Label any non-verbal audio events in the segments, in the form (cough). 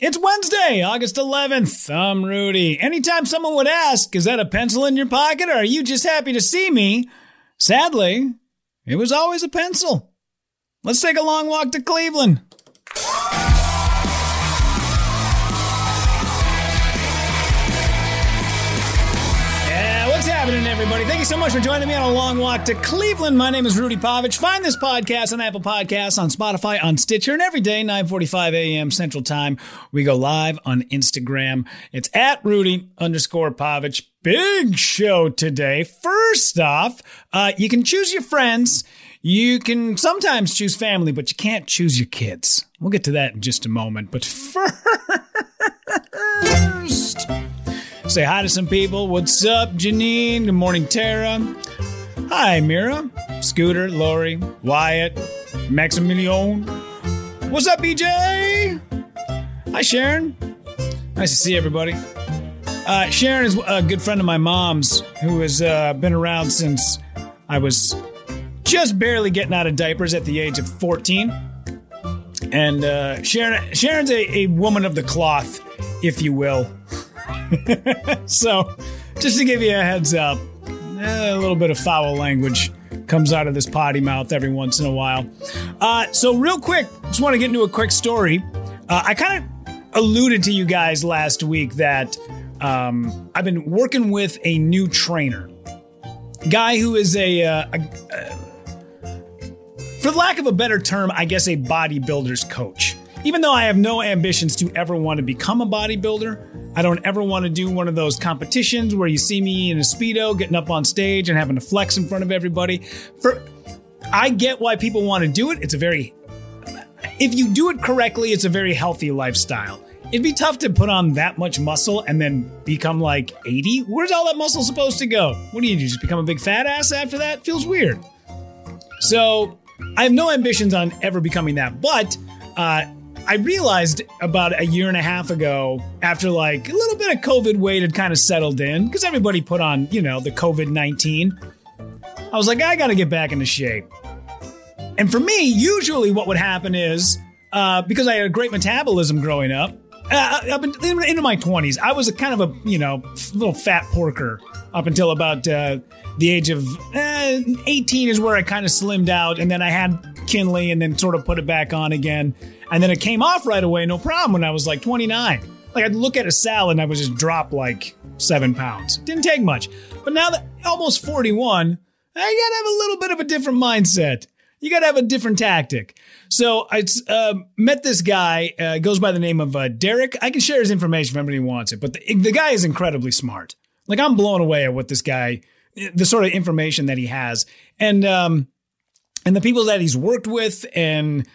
It's Wednesday, August 11th. I'm Rudy. Anytime someone would ask, is that a pencil in your pocket or are you just happy to see me? Sadly, it was always a pencil. Let's take a long walk to Cleveland. Happening, everybody? Thank you so much for joining me on a long walk to Cleveland. My name is Rudy Pavich. Find this podcast on Apple Podcasts, on Spotify, on Stitcher, and every day, 9.45 a.m. Central Time, we go live on Instagram. It's at Rudy underscore Pavich. Big show today. First off, uh, you can choose your friends. You can sometimes choose family, but you can't choose your kids. We'll get to that in just a moment. But (laughs) first, say hi to some people. What's up, Janine? Good morning, Tara. Hi, Mira, Scooter, Lori, Wyatt, Maximilian. What's up, BJ? Hi, Sharon. Nice to see everybody. Uh, Sharon is a good friend of my mom's who has uh, been around since I was just barely getting out of diapers at the age of 14. And uh, Sharon, Sharon's a, a woman of the cloth, if you will. (laughs) so, just to give you a heads up, a little bit of foul language comes out of this potty mouth every once in a while. Uh, so, real quick, just want to get into a quick story. Uh, I kind of alluded to you guys last week that um, I've been working with a new trainer, guy who is a, uh, a, a, for lack of a better term, I guess a bodybuilder's coach. Even though I have no ambitions to ever want to become a bodybuilder, I don't ever want to do one of those competitions where you see me in a speedo getting up on stage and having to flex in front of everybody. For I get why people want to do it. It's a very if you do it correctly, it's a very healthy lifestyle. It'd be tough to put on that much muscle and then become like 80. Where's all that muscle supposed to go? What do you do? Just become a big fat ass after that? Feels weird. So, I have no ambitions on ever becoming that. But uh, I realized about a year and a half ago, after like a little bit of COVID weight had kind of settled in, because everybody put on, you know, the COVID 19, I was like, I got to get back into shape. And for me, usually what would happen is uh, because I had a great metabolism growing up, uh, up in, into my 20s, I was a kind of a, you know, little fat porker up until about uh, the age of uh, 18 is where I kind of slimmed out. And then I had Kinley and then sort of put it back on again. And then it came off right away, no problem, when I was like 29. Like I'd look at a salad and I would just drop like seven pounds. Didn't take much. But now that almost 41, I gotta have a little bit of a different mindset. You gotta have a different tactic. So I uh, met this guy, uh, goes by the name of uh, Derek. I can share his information if anybody wants it, but the, the guy is incredibly smart. Like I'm blown away at what this guy, the sort of information that he has, and um, and the people that he's worked with, and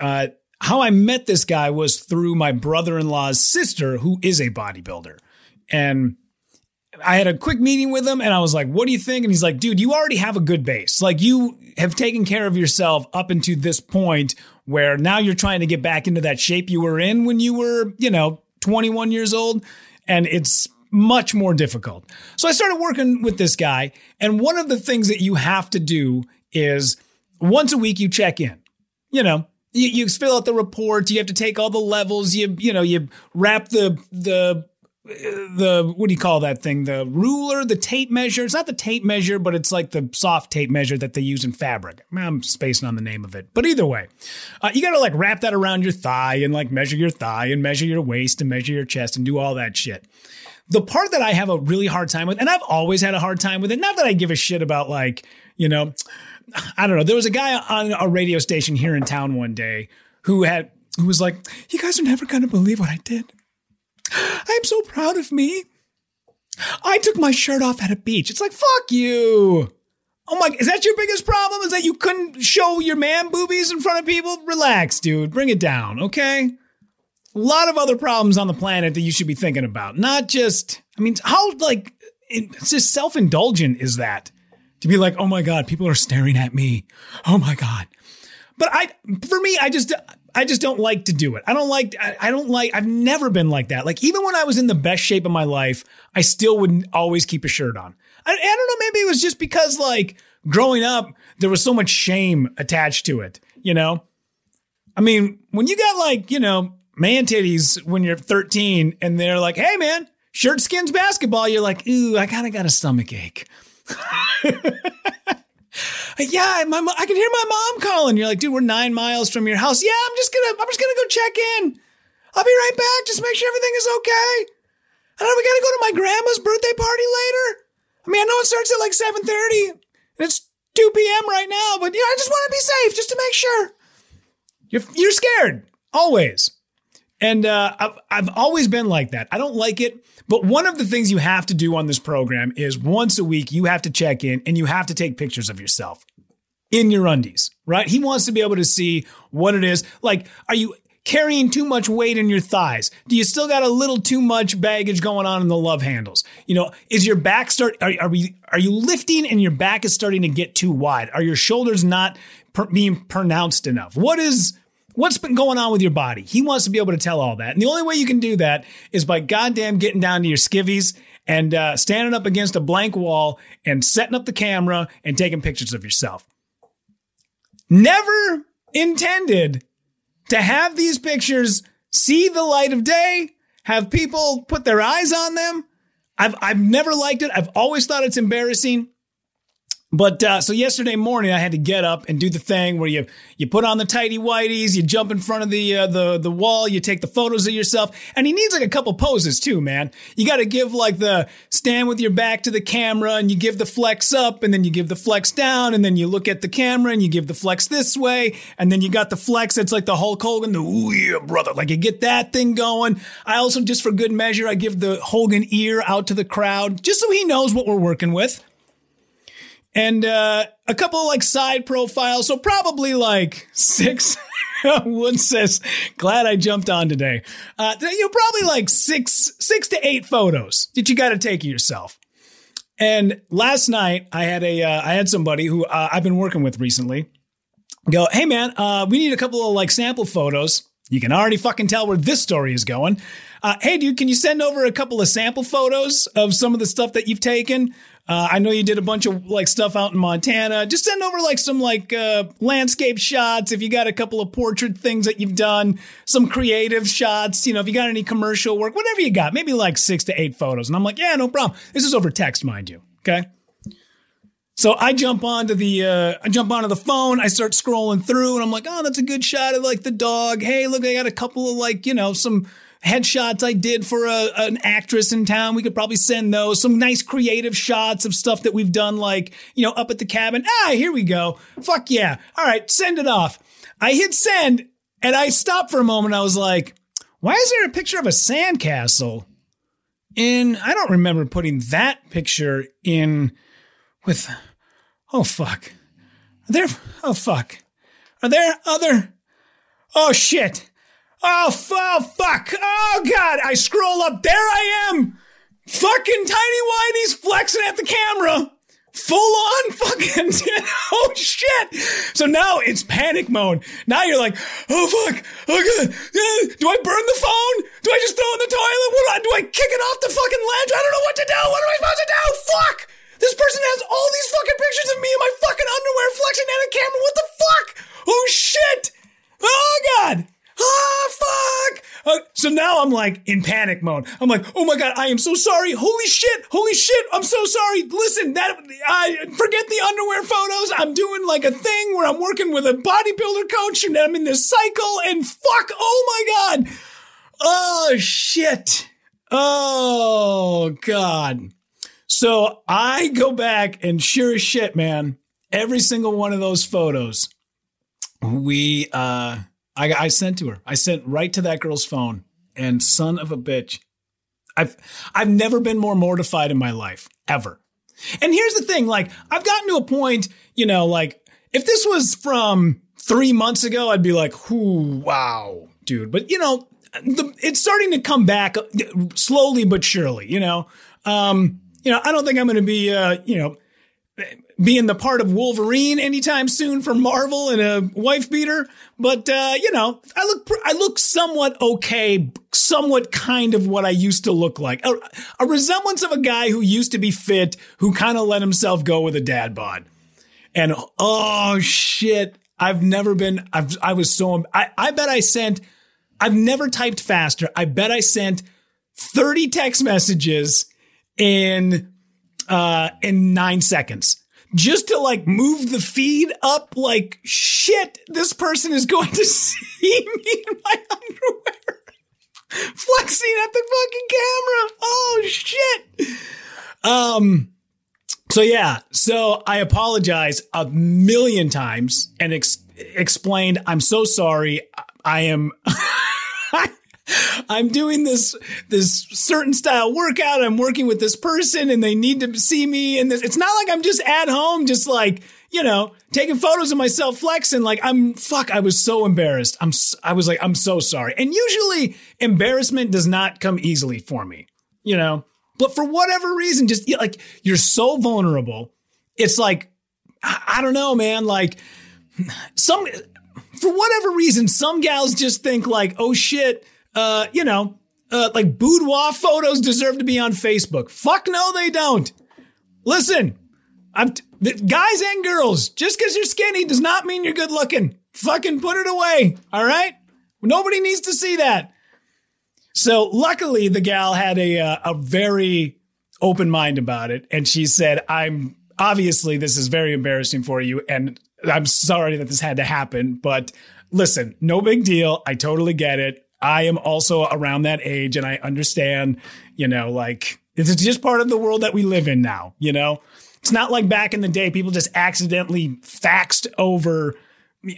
uh, how I met this guy was through my brother-in-law's sister, who is a bodybuilder, and I had a quick meeting with him, and I was like, "What do you think?" And he's like, "Dude, you already have a good base. Like you have taken care of yourself up into this point where now you're trying to get back into that shape you were in when you were, you know, 21 years old, and it's." much more difficult. So I started working with this guy. And one of the things that you have to do is once a week you check in. You know, you, you fill out the report, you have to take all the levels, you you know, you wrap the the the what do you call that thing? The ruler, the tape measure. It's not the tape measure, but it's like the soft tape measure that they use in fabric. I'm spacing on the name of it, but either way, uh, you got to like wrap that around your thigh and like measure your thigh and measure your waist and measure your chest and do all that shit. The part that I have a really hard time with, and I've always had a hard time with it. Not that I give a shit about like you know, I don't know. There was a guy on a radio station here in town one day who had who was like, "You guys are never gonna believe what I did." (gasps) I'm so proud of me. I took my shirt off at a beach. It's like, fuck you. Oh my, is that your biggest problem? Is that you couldn't show your man boobies in front of people? Relax, dude. Bring it down, okay? a lot of other problems on the planet that you should be thinking about. Not just, I mean, how like it's just self indulgent is that to be like, oh my god, people are staring at me. Oh my god. But I, for me, I just, I just don't like to do it. I don't like, I, don't like, I've never been like that. Like even when I was in the best shape of my life, I still wouldn't always keep a shirt on. I, I don't know. Maybe it was just because like growing up, there was so much shame attached to it. You know, I mean, when you got like, you know, man titties when you're 13 and they're like, hey man, shirt skins basketball, you're like, ooh, I kind of got a stomach ache. (laughs) yeah, my I can hear my mom calling. You're like, dude, we're nine miles from your house. Yeah, I'm just gonna I'm just gonna go check in. I'll be right back. Just make sure everything is okay. And then we gotta go to my grandma's birthday party later. I mean, I know it starts at like 7:30. and It's 2 p.m. right now, but yeah, I just want to be safe just to make sure. You're you're scared always. And uh, I've, I've always been like that. I don't like it. But one of the things you have to do on this program is once a week, you have to check in and you have to take pictures of yourself in your undies, right? He wants to be able to see what it is. Like, are you carrying too much weight in your thighs? Do you still got a little too much baggage going on in the love handles? You know, is your back start, are, are we, are you lifting and your back is starting to get too wide? Are your shoulders not per, being pronounced enough? What is, what's been going on with your body. He wants to be able to tell all that. And the only way you can do that is by goddamn getting down to your skivvies and uh, standing up against a blank wall and setting up the camera and taking pictures of yourself. Never intended to have these pictures see the light of day, have people put their eyes on them. I've, I've never liked it. I've always thought it's embarrassing. But uh, so yesterday morning, I had to get up and do the thing where you you put on the tidy whities, you jump in front of the uh, the the wall, you take the photos of yourself, and he needs like a couple poses too, man. You got to give like the stand with your back to the camera, and you give the flex up, and then you give the flex down, and then you look at the camera and you give the flex this way, and then you got the flex that's like the Hulk Hogan, the ooh yeah brother, like you get that thing going. I also just for good measure, I give the Hogan ear out to the crowd just so he knows what we're working with and uh, a couple of like side profiles. So probably like six. (laughs) One says, "Glad I jumped on today." Uh, you know, probably like six, six to eight photos that you got to take of yourself. And last night, I had a, uh, I had somebody who uh, I've been working with recently go, "Hey man, uh, we need a couple of like sample photos." You can already fucking tell where this story is going. Uh, hey, dude, can you send over a couple of sample photos of some of the stuff that you've taken? Uh, I know you did a bunch of like stuff out in Montana. Just send over like some like uh, landscape shots. If you got a couple of portrait things that you've done, some creative shots. You know, if you got any commercial work, whatever you got, maybe like six to eight photos. And I'm like, yeah, no problem. This is over text, mind you. Okay. So I jump onto the uh, I jump onto the phone. I start scrolling through, and I'm like, oh, that's a good shot of like the dog. Hey, look, I got a couple of like you know some headshots I did for a, an actress in town. We could probably send those. Some nice creative shots of stuff that we've done, like, you know, up at the cabin. Ah, here we go. Fuck yeah. All right, send it off. I hit send and I stopped for a moment. I was like, why is there a picture of a sandcastle? In, I don't remember putting that picture in with, oh fuck. Are there, oh fuck. Are there other, oh shit. Oh, oh, fuck. Oh, God. I scroll up. There I am. Fucking Tiny Whitey's flexing at the camera. Full on (laughs) fucking. oh, shit. So now it's panic mode. Now you're like, oh, fuck. Oh, God. Do I burn the phone? Do I just throw it in the toilet? What do I, do I kick it off the fucking ledge? I don't know what to do. What am I supposed to do? Fuck. This person has all these fucking pictures of me in my fucking underwear flexing at a camera. What the fuck? Oh, shit. Oh, God ah, fuck. Uh, so now I'm like in panic mode. I'm like, oh my God, I am so sorry. Holy shit. Holy shit. I'm so sorry. Listen, that, I forget the underwear photos. I'm doing like a thing where I'm working with a bodybuilder coach and I'm in this cycle and fuck. Oh my God. Oh shit. Oh God. So I go back and sure as shit, man, every single one of those photos, we, uh, I, I sent to her. I sent right to that girl's phone. And son of a bitch, I've I've never been more mortified in my life ever. And here's the thing: like I've gotten to a point, you know, like if this was from three months ago, I'd be like, "Whoo, wow, dude." But you know, the, it's starting to come back slowly but surely. You know, um, you know, I don't think I'm going to be, uh, you know, being the part of Wolverine anytime soon for Marvel and a wife beater, but uh, you know, I look I look somewhat okay, somewhat kind of what I used to look like. A, a resemblance of a guy who used to be fit, who kind of let himself go with a dad bod. And oh shit, I've never been I've I was so I I bet I sent I've never typed faster. I bet I sent 30 text messages in uh in 9 seconds. Just to like move the feed up like shit this person is going to (laughs) see me in my underwear. Flexing at the fucking camera. Oh shit. Um so yeah. So i apologize a million times and ex- explained i'm so sorry. I am (laughs) I'm doing this this certain style workout. I'm working with this person, and they need to see me. And this, it's not like I'm just at home, just like you know, taking photos of myself flexing. Like I'm fuck. I was so embarrassed. I'm. I was like, I'm so sorry. And usually, embarrassment does not come easily for me. You know, but for whatever reason, just like you're so vulnerable. It's like I, I don't know, man. Like some for whatever reason, some gals just think like, oh shit uh, you know, uh, like boudoir photos deserve to be on Facebook. Fuck no, they don't. Listen, I'm t- guys and girls. Just because you're skinny does not mean you're good looking. Fucking put it away. All right. Nobody needs to see that. So luckily, the gal had a uh, a very open mind about it, and she said, "I'm obviously this is very embarrassing for you, and I'm sorry that this had to happen, but." Listen, no big deal. I totally get it. I am also around that age and I understand, you know, like it's just part of the world that we live in now, you know? It's not like back in the day, people just accidentally faxed over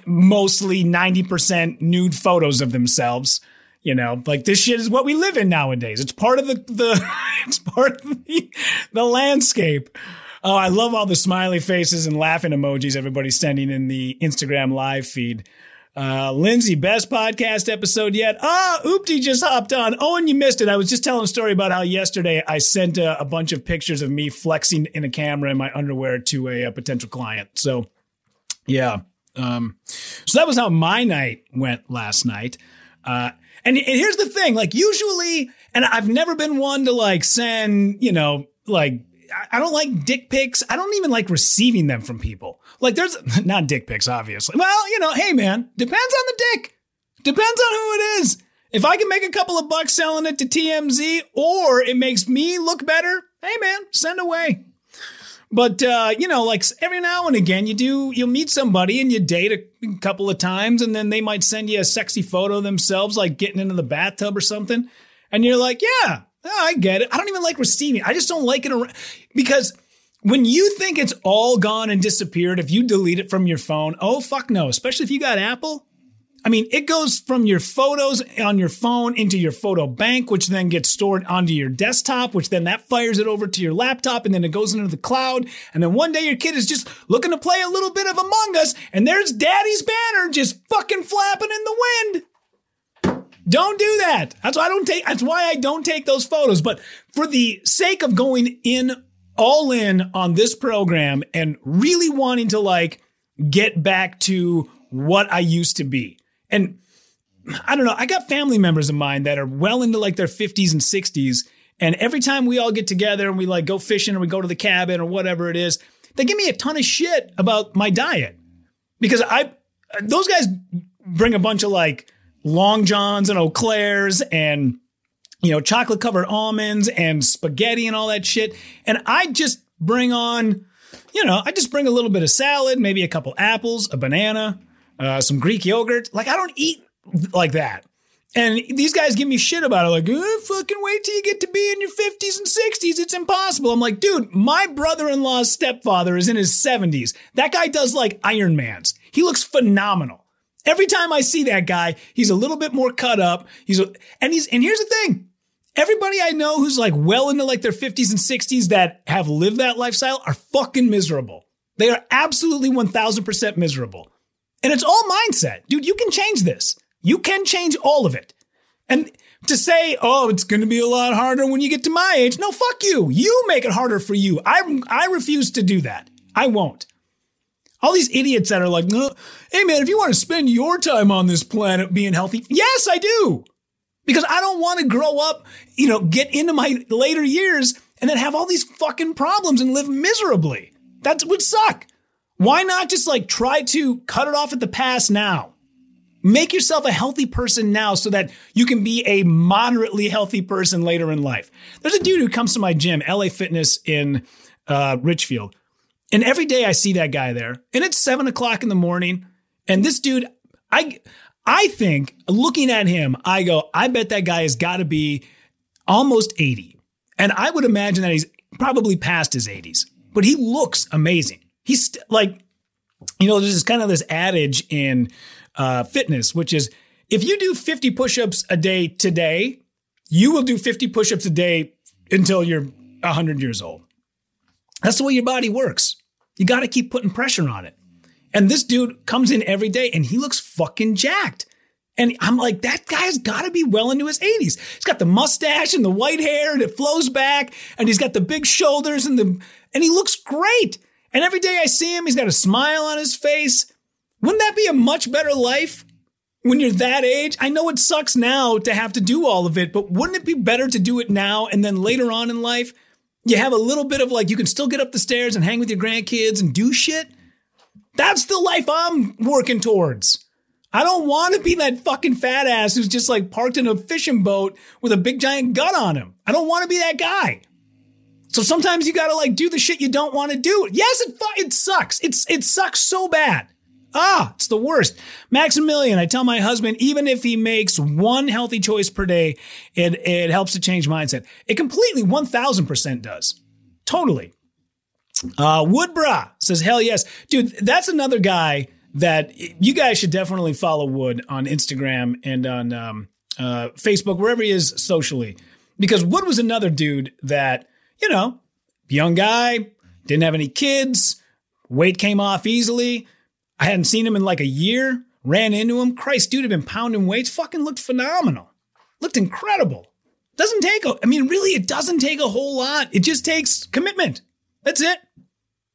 mostly 90% nude photos of themselves. You know, like this shit is what we live in nowadays. It's part of the, the (laughs) it's part of the, the landscape. Oh, I love all the smiley faces and laughing emojis everybody's sending in the Instagram live feed. Uh, Lindsay, best podcast episode yet. Ah, Oopty just hopped on. Oh, and you missed it. I was just telling a story about how yesterday I sent a, a bunch of pictures of me flexing in a camera in my underwear to a, a potential client. So, yeah. Um, so that was how my night went last night. Uh, and, and here's the thing, like usually, and I've never been one to like send, you know, like I don't like dick pics. I don't even like receiving them from people. Like there's (laughs) not dick pics, obviously. Well, you know, hey man, depends on the dick. Depends on who it is. If I can make a couple of bucks selling it to TMZ or it makes me look better, hey man, send away. But uh, you know, like every now and again, you do you'll meet somebody and you date a couple of times, and then they might send you a sexy photo themselves, like getting into the bathtub or something, and you're like, yeah, I get it. I don't even like receiving. I just don't like it around, because when you think it's all gone and disappeared, if you delete it from your phone, oh, fuck no. Especially if you got Apple. I mean, it goes from your photos on your phone into your photo bank, which then gets stored onto your desktop, which then that fires it over to your laptop and then it goes into the cloud. And then one day your kid is just looking to play a little bit of Among Us and there's daddy's banner just fucking flapping in the wind. Don't do that. That's why I don't take, that's why I don't take those photos. But for the sake of going in all in on this program and really wanting to like get back to what I used to be. And I don't know, I got family members of mine that are well into like their 50s and 60s. And every time we all get together and we like go fishing or we go to the cabin or whatever it is, they give me a ton of shit about my diet because I, those guys bring a bunch of like long johns and Eau Clairs and you know, chocolate covered almonds and spaghetti and all that shit. And I just bring on, you know, I just bring a little bit of salad, maybe a couple apples, a banana, uh, some Greek yogurt. Like I don't eat like that. And these guys give me shit about it, like, oh, fucking wait till you get to be in your 50s and 60s. It's impossible. I'm like, dude, my brother in law's stepfather is in his 70s. That guy does like Iron Man's. He looks phenomenal. Every time I see that guy, he's a little bit more cut up. He's, a, and he's, and here's the thing Everybody I know who's like well into like their 50s and 60s that have lived that lifestyle are fucking miserable. They are absolutely 1000% miserable. And it's all mindset. Dude, you can change this. You can change all of it. And to say, oh, it's going to be a lot harder when you get to my age. No, fuck you. You make it harder for you. I, I refuse to do that. I won't. All these idiots that are like, hey man, if you want to spend your time on this planet being healthy, yes, I do. Because I don't want to grow up, you know, get into my later years and then have all these fucking problems and live miserably. That would suck. Why not just like try to cut it off at the pass now? Make yourself a healthy person now so that you can be a moderately healthy person later in life. There's a dude who comes to my gym, LA Fitness in uh, Richfield. And every day I see that guy there, and it's seven o'clock in the morning. And this dude, I, I think looking at him, I go, I bet that guy has got to be almost 80. And I would imagine that he's probably past his 80s, but he looks amazing. He's st- like, you know, there's this kind of this adage in uh, fitness, which is if you do 50 push ups a day today, you will do 50 push ups a day until you're 100 years old. That's the way your body works. You got to keep putting pressure on it. And this dude comes in every day and he looks fucking jacked. And I'm like, that guy's got to be well into his 80s. He's got the mustache and the white hair and it flows back and he's got the big shoulders and the and he looks great. And every day I see him, he's got a smile on his face. Wouldn't that be a much better life when you're that age? I know it sucks now to have to do all of it, but wouldn't it be better to do it now and then later on in life you have a little bit of like you can still get up the stairs and hang with your grandkids and do shit? That's the life I'm working towards. I don't want to be that fucking fat ass who's just like parked in a fishing boat with a big giant gun on him. I don't want to be that guy. So sometimes you gotta like do the shit you don't want to do. Yes, it it sucks. It's it sucks so bad. Ah, it's the worst. Maximilian, I tell my husband, even if he makes one healthy choice per day, it, it helps to change mindset. It completely 1000% does. Totally. Uh, Woodbra says, hell yes. Dude, that's another guy that you guys should definitely follow Wood on Instagram and on um, uh, Facebook, wherever he is socially. Because Wood was another dude that, you know, young guy, didn't have any kids, weight came off easily I hadn't seen him in like a year. Ran into him. Christ, dude had been pounding weights. Fucking looked phenomenal. Looked incredible. Doesn't take a, I mean, really, it doesn't take a whole lot. It just takes commitment. That's it.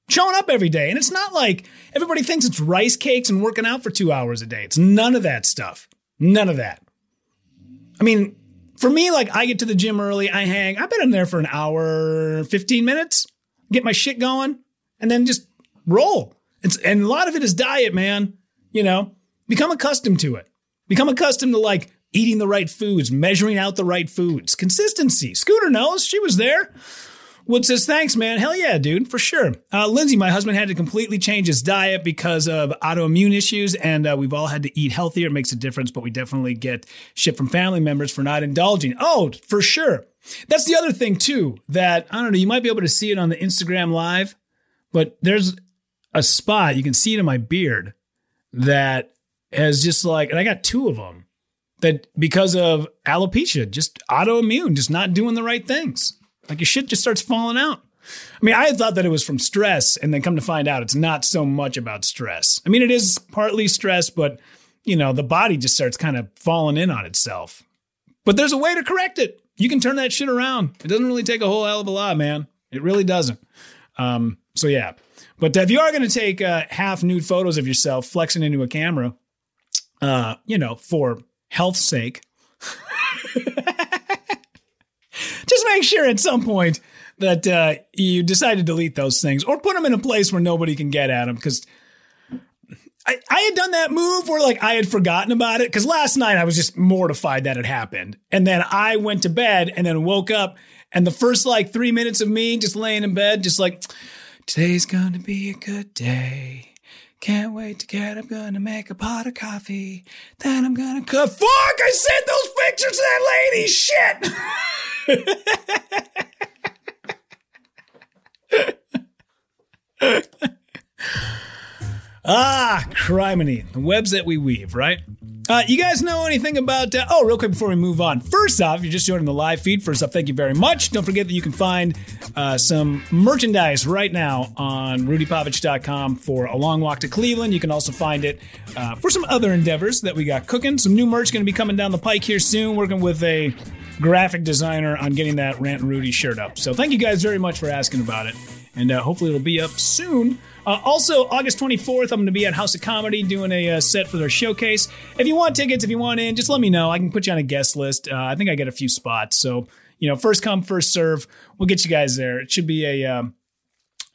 Showing up every day. And it's not like everybody thinks it's rice cakes and working out for two hours a day. It's none of that stuff. None of that. I mean, for me, like I get to the gym early, I hang, I've been in there for an hour, 15 minutes, get my shit going, and then just roll. It's, and a lot of it is diet, man. You know, become accustomed to it. Become accustomed to like eating the right foods, measuring out the right foods, consistency. Scooter knows she was there. Wood says, thanks, man. Hell yeah, dude, for sure. Uh, Lindsay, my husband had to completely change his diet because of autoimmune issues, and uh, we've all had to eat healthier. It makes a difference, but we definitely get shit from family members for not indulging. Oh, for sure. That's the other thing, too, that I don't know, you might be able to see it on the Instagram live, but there's a spot, you can see it in my beard, that has just like, and I got two of them that because of alopecia, just autoimmune, just not doing the right things. Like your shit just starts falling out. I mean, I thought that it was from stress, and then come to find out it's not so much about stress. I mean, it is partly stress, but you know, the body just starts kind of falling in on itself. But there's a way to correct it. You can turn that shit around. It doesn't really take a whole hell of a lot, man. It really doesn't. Um, so yeah, but if you are going to take uh, half nude photos of yourself flexing into a camera, uh, you know, for health's sake, (laughs) just make sure at some point that uh, you decide to delete those things or put them in a place where nobody can get at them because. I, I had done that move where like I had forgotten about it because last night I was just mortified that it happened. And then I went to bed and then woke up and the first like three minutes of me just laying in bed, just like, Today's gonna be a good day. Can't wait to get up, gonna make a pot of coffee. Then I'm gonna cook. Fuck! I sent those pictures to that lady. Shit! (laughs) ah, criminy. The webs that we weave, right? Uh, you guys know anything about? Uh, oh, real quick before we move on. First off, you're just joining the live feed. First off, thank you very much. Don't forget that you can find uh, some merchandise right now on rudypavich.com for a long walk to Cleveland. You can also find it uh, for some other endeavors that we got cooking. Some new merch going to be coming down the pike here soon. Working with a graphic designer on getting that Rant Rudy shirt up. So thank you guys very much for asking about it, and uh, hopefully it'll be up soon. Uh, also, August 24th, I'm going to be at House of Comedy doing a uh, set for their showcase. If you want tickets, if you want in, just let me know. I can put you on a guest list. Uh, I think I get a few spots. So, you know, first come, first serve. We'll get you guys there. It should be a. Um,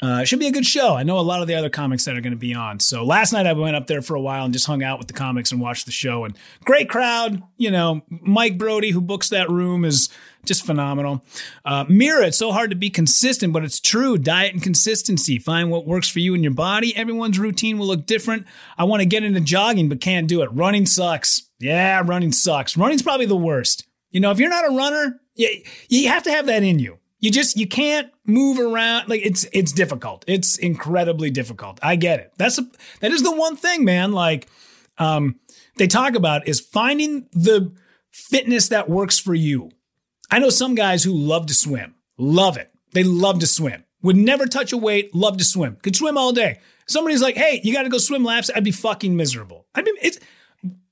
uh, it should be a good show. I know a lot of the other comics that are going to be on. So last night I went up there for a while and just hung out with the comics and watched the show. And great crowd. You know, Mike Brody, who books that room, is just phenomenal. Uh, Mira, it's so hard to be consistent, but it's true. Diet and consistency. Find what works for you and your body. Everyone's routine will look different. I want to get into jogging, but can't do it. Running sucks. Yeah, running sucks. Running's probably the worst. You know, if you're not a runner, you, you have to have that in you. You just you can't move around like it's it's difficult. It's incredibly difficult. I get it. That's a, that is the one thing, man. Like um, they talk about is finding the fitness that works for you. I know some guys who love to swim, love it. They love to swim. Would never touch a weight, love to swim. Could swim all day. Somebody's like, "Hey, you got to go swim laps." I'd be fucking miserable. I mean, it's.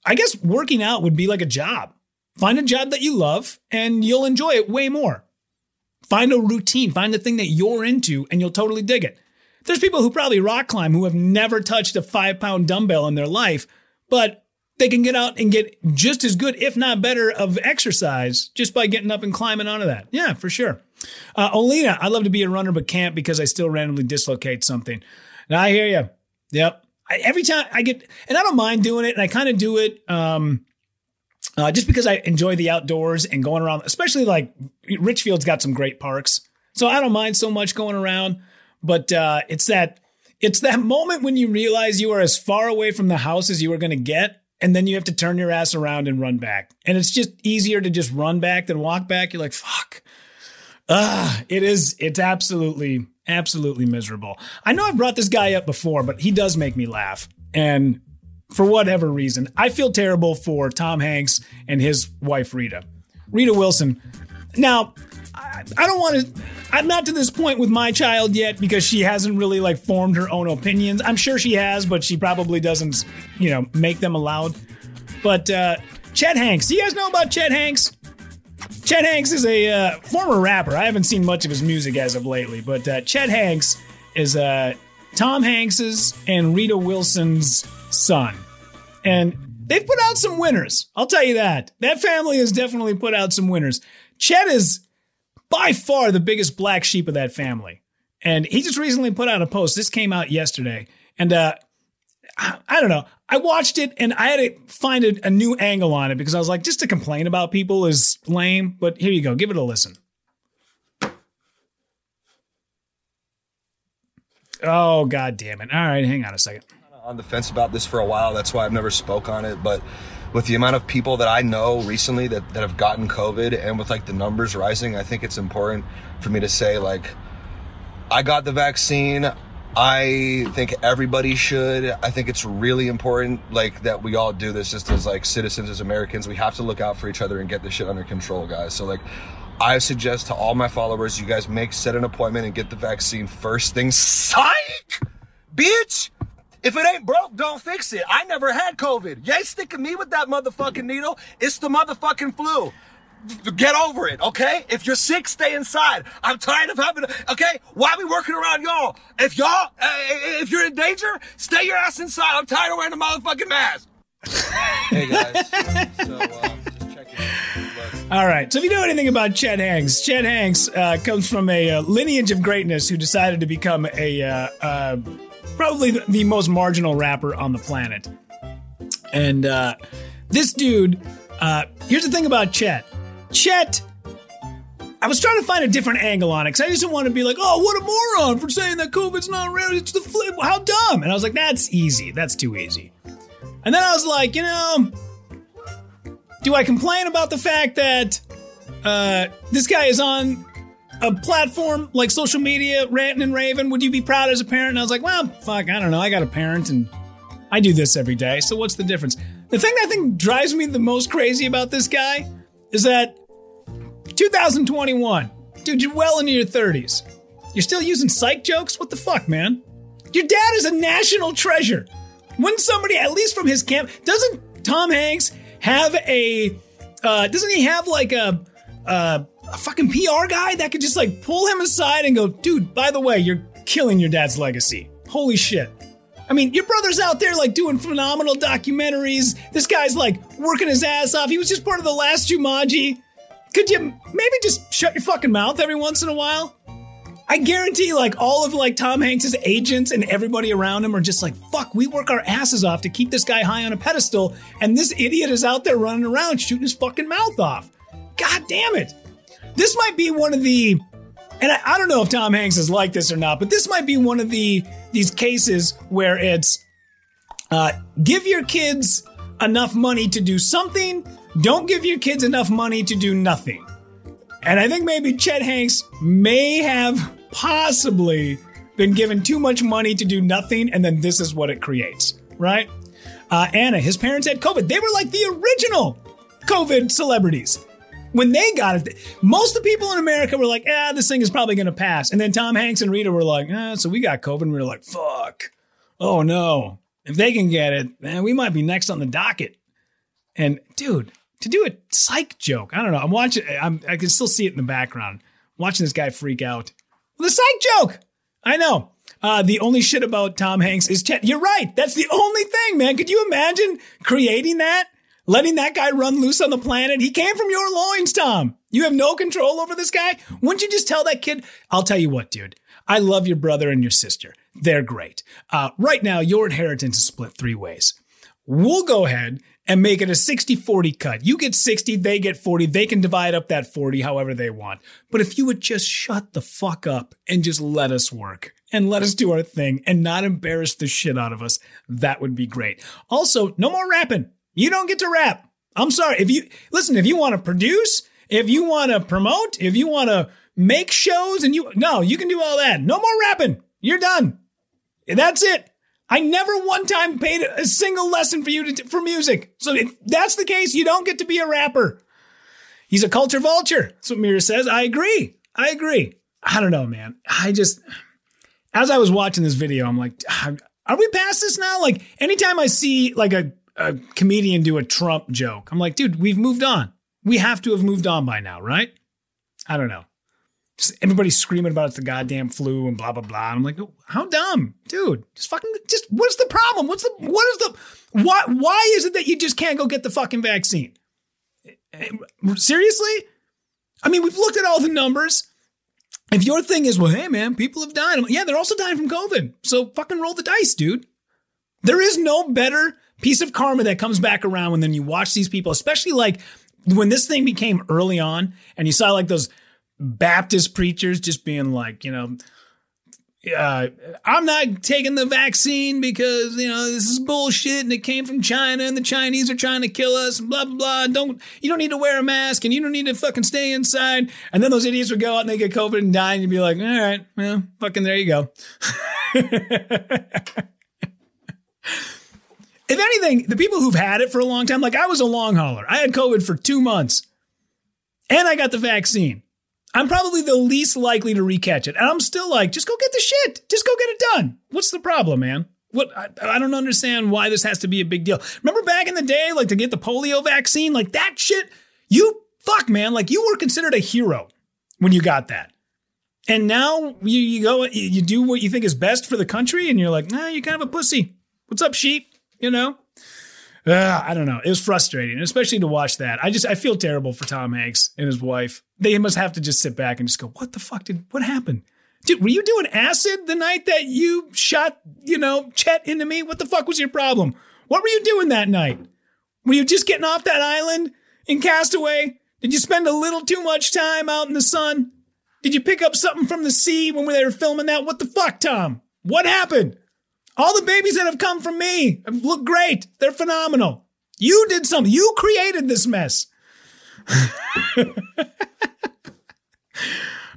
I guess working out would be like a job. Find a job that you love, and you'll enjoy it way more. Find a routine, find the thing that you're into, and you'll totally dig it. There's people who probably rock climb who have never touched a five pound dumbbell in their life, but they can get out and get just as good, if not better, of exercise just by getting up and climbing onto that. Yeah, for sure. Uh, Olina, I love to be a runner, but can't because I still randomly dislocate something. Now I hear you. Yep. I, every time I get, and I don't mind doing it, and I kind of do it. Um, uh, just because I enjoy the outdoors and going around, especially like Richfield's got some great parks, so I don't mind so much going around. But uh, it's that it's that moment when you realize you are as far away from the house as you are going to get, and then you have to turn your ass around and run back. And it's just easier to just run back than walk back. You're like, fuck. Ah, it is. It's absolutely, absolutely miserable. I know I've brought this guy up before, but he does make me laugh. And for whatever reason. I feel terrible for Tom Hanks and his wife Rita. Rita Wilson. Now, I, I don't want to I'm not to this point with my child yet because she hasn't really like formed her own opinions. I'm sure she has, but she probably doesn't, you know, make them aloud. But uh Chet Hanks, you guys know about Chet Hanks? Chet Hanks is a uh, former rapper. I haven't seen much of his music as of lately, but uh, Chet Hanks is uh, Tom Hanks's and Rita Wilson's son. And they've put out some winners. I'll tell you that. That family has definitely put out some winners. Chet is by far the biggest black sheep of that family. And he just recently put out a post. This came out yesterday. And uh, I don't know. I watched it and I had to find a, a new angle on it because I was like, just to complain about people is lame. But here you go. Give it a listen. Oh, god damn it. All right, hang on a second on the fence about this for a while. That's why I've never spoke on it. But with the amount of people that I know recently that, that have gotten COVID and with like the numbers rising, I think it's important for me to say like I got the vaccine. I think everybody should. I think it's really important like that we all do this just as like citizens as Americans. We have to look out for each other and get this shit under control, guys. So like I suggest to all my followers, you guys make set an appointment and get the vaccine first thing. Psych! Bitch! If it ain't broke, don't fix it. I never had COVID. You ain't sticking me with that motherfucking needle. It's the motherfucking flu. Get over it, okay? If you're sick, stay inside. I'm tired of having, okay? Why are we working around y'all? If y'all, uh, if you're in danger, stay your ass inside. I'm tired of wearing a motherfucking mask. hey guys. So, um, all right. So if you know anything about Chet Hanks, Chet Hanks uh, comes from a uh, lineage of greatness who decided to become a uh, uh probably the most marginal rapper on the planet. And uh, this dude, uh, here's the thing about Chet. Chet, I was trying to find a different angle on it because I just didn't want to be like, oh, what a moron for saying that COVID's not real. It's the flip. How dumb. And I was like, that's easy. That's too easy. And then I was like, you know, do I complain about the fact that uh, this guy is on a platform like social media, ranting and raving, would you be proud as a parent? And I was like, well, fuck, I don't know. I got a parent and I do this every day. So what's the difference? The thing I think drives me the most crazy about this guy is that 2021, dude, you're well into your 30s. You're still using psych jokes? What the fuck, man? Your dad is a national treasure. When somebody, at least from his camp, doesn't Tom Hanks have a, uh, doesn't he have like a, a, a fucking PR guy that could just like pull him aside and go, dude, by the way, you're killing your dad's legacy. Holy shit. I mean, your brother's out there like doing phenomenal documentaries. This guy's like working his ass off. He was just part of the last Jumanji. Could you maybe just shut your fucking mouth every once in a while? I guarantee like all of like Tom Hanks's agents and everybody around him are just like, fuck, we work our asses off to keep this guy high on a pedestal, and this idiot is out there running around shooting his fucking mouth off. God damn it. This might be one of the and I, I don't know if Tom Hanks is like this or not, but this might be one of the these cases where it's uh, give your kids enough money to do something, don't give your kids enough money to do nothing. And I think maybe Chet Hanks may have possibly been given too much money to do nothing, and then this is what it creates, right? Uh, Anna, his parents had COVID. They were like the original COVID celebrities. When they got it, most of the people in America were like, ah, this thing is probably going to pass. And then Tom Hanks and Rita were like, ah, so we got COVID. And we were like, fuck. Oh no. If they can get it, man, we might be next on the docket. And dude, to do a psych joke, I don't know. I'm watching, I'm, I can still see it in the background. watching this guy freak out. The psych joke. I know. Uh, the only shit about Tom Hanks is Chet. You're right. That's the only thing, man. Could you imagine creating that? Letting that guy run loose on the planet. He came from your loins, Tom. You have no control over this guy. Wouldn't you just tell that kid? I'll tell you what, dude. I love your brother and your sister. They're great. Uh, right now, your inheritance is split three ways. We'll go ahead and make it a 60 40 cut. You get 60, they get 40. They can divide up that 40 however they want. But if you would just shut the fuck up and just let us work and let us do our thing and not embarrass the shit out of us, that would be great. Also, no more rapping. You don't get to rap. I'm sorry. If you listen, if you want to produce, if you want to promote, if you want to make shows and you no, you can do all that. No more rapping. You're done. That's it. I never one time paid a single lesson for you to, for music. So if that's the case, you don't get to be a rapper. He's a culture vulture. That's what Mira says. I agree. I agree. I don't know, man. I just, as I was watching this video, I'm like, are we past this now? Like, anytime I see like a a comedian do a Trump joke. I'm like, dude, we've moved on. We have to have moved on by now, right? I don't know. Just everybody's screaming about it's the goddamn flu and blah blah blah. I'm like, oh, how dumb, dude? Just fucking, just what's the problem? What's the what is the why? Why is it that you just can't go get the fucking vaccine? Seriously? I mean, we've looked at all the numbers. If your thing is, well, hey man, people have died. Like, yeah, they're also dying from COVID. So fucking roll the dice, dude. There is no better piece of karma that comes back around when then you watch these people, especially like when this thing became early on and you saw like those Baptist preachers just being like, you know, uh, I'm not taking the vaccine because you know this is bullshit and it came from China and the Chinese are trying to kill us and blah blah blah. Don't you don't need to wear a mask and you don't need to fucking stay inside. And then those idiots would go out and they get COVID and die and you'd be like, all right, well, fucking there you go. (laughs) if anything, the people who've had it for a long time, like I was a long hauler. I had COVID for two months and I got the vaccine. I'm probably the least likely to recatch it. And I'm still like, just go get the shit. Just go get it done. What's the problem, man? What I, I, don't understand why this has to be a big deal. Remember back in the day, like to get the polio vaccine, like that shit, you fuck, man, like you were considered a hero when you got that. And now you, you go, you do what you think is best for the country, and you're like, nah, you're kind of a pussy. What's up, sheep? You know? Uh, I don't know. It was frustrating, especially to watch that. I just I feel terrible for Tom Hanks and his wife. They must have to just sit back and just go, "What the fuck did what happened?" Dude, were you doing acid the night that you shot, you know, Chet into me? What the fuck was your problem? What were you doing that night? Were you just getting off that island in Castaway? Did you spend a little too much time out in the sun? Did you pick up something from the sea when they were filming that? What the fuck, Tom? What happened? All the babies that have come from me look great. They're phenomenal. You did something. You created this mess. (laughs)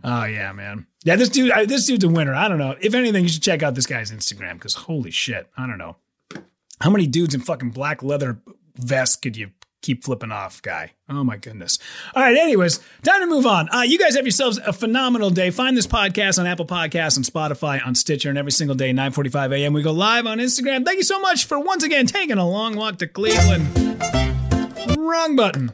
oh yeah, man. Yeah, this dude, I, this dude's a winner. I don't know. If anything, you should check out this guy's Instagram because holy shit, I don't know how many dudes in fucking black leather vest could you keep flipping off, guy? Oh my goodness. All right. Anyways, time to move on. Uh, you guys have yourselves a phenomenal day. Find this podcast on Apple Podcasts, and Spotify, on Stitcher, and every single day, 9:45 a.m. We go live on Instagram. Thank you so much for once again taking a long walk to Cleveland. Wrong button.